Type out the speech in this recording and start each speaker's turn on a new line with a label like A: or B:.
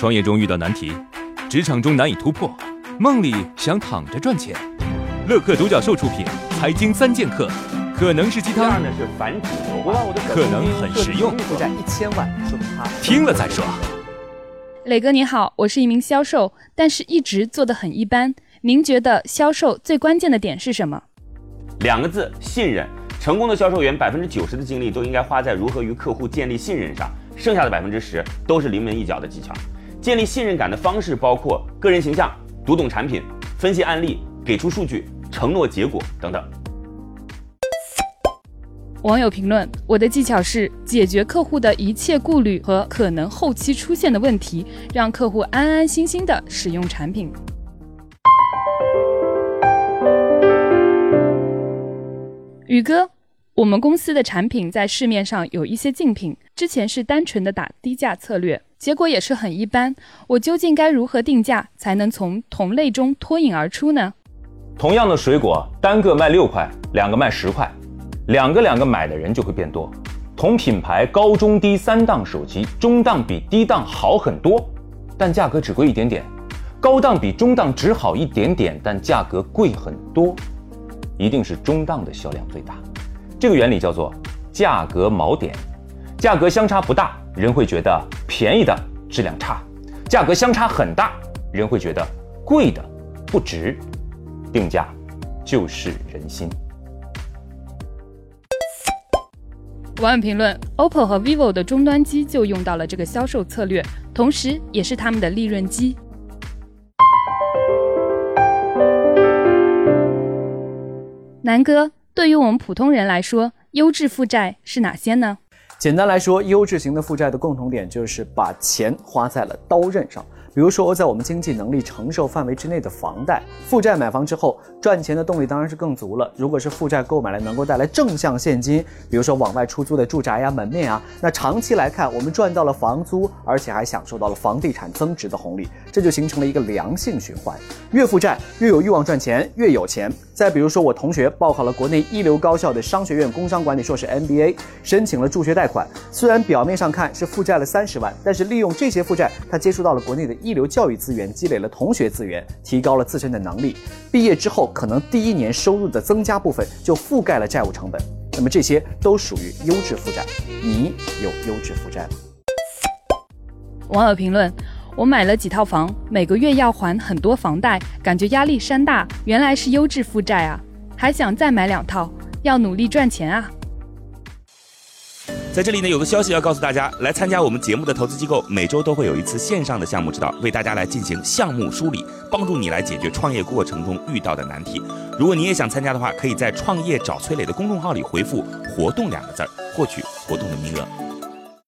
A: 创业中遇到难题，职场中难以突破，梦里想躺着赚钱。乐客独角兽出品，《财经三剑客》可能是鸡汤，
B: 呢是反指流
C: 我把我的
A: 可能很实用
C: 负债一千万，说明他
A: 听了再说。
D: 磊哥你好，我是一名销售，但是一直做得很一般。您觉得销售最关键的点是什么？
B: 两个字：信任。成功的销售员百分之九十的精力都应该花在如何与客户建立信任上，剩下的百分之十都是临门一脚的技巧。建立信任感的方式包括个人形象、读懂产品、分析案例、给出数据、承诺结果等等。
D: 网友评论：我的技巧是解决客户的一切顾虑和可能后期出现的问题，让客户安安心心的使用产品。宇哥，我们公司的产品在市面上有一些竞品，之前是单纯的打低价策略，结果也是很一般。我究竟该如何定价才能从同类中脱颖而出呢？
E: 同样的水果，单个卖六块，两个卖十块，两个两个买的人就会变多。同品牌高中低三档手机，中档比低档好很多，但价格只贵一点点；高档比中档只好一点点，但价格贵很多。一定是中档的销量最大，这个原理叫做价格锚点。价格相差不大，人会觉得便宜的质量差；价格相差很大，人会觉得贵的不值。定价就是人心。
D: 网友评论：OPPO 和 vivo 的终端机就用到了这个销售策略，同时也是他们的利润机。南哥，对于我们普通人来说，优质负债是哪些呢？
C: 简单来说，优质型的负债的共同点就是把钱花在了刀刃上。比如说，在我们经济能力承受范围之内的房贷，负债买房之后，赚钱的动力当然是更足了。如果是负债购买了能够带来正向现金，比如说往外出租的住宅呀、门面啊，那长期来看，我们赚到了房租，而且还享受到了房地产增值的红利，这就形成了一个良性循环。越负债越有欲望赚钱，越有钱。再比如说，我同学报考了国内一流高校的商学院工商管理硕士 MBA，申请了助学贷款，虽然表面上看是负债了三十万，但是利用这些负债，他接触到了国内的一流教育资源，积累了同学资源，提高了自身的能力。毕业之后，可能第一年收入的增加部分就覆盖了债务成本。那么这些都属于优质负债。你有优质负债吗？
D: 网友评论：我买了几套房，每个月要还很多房贷，感觉压力山大。原来是优质负债啊！还想再买两套，要努力赚钱啊！
F: 在这里呢，有个消息要告诉大家，来参加我们节目的投资机构，每周都会有一次线上的项目指导，为大家来进行项目梳理，帮助你来解决创业过程中遇到的难题。如果你也想参加的话，可以在“创业找崔磊”的公众号里回复“活动”两个字儿，获取活动的名额。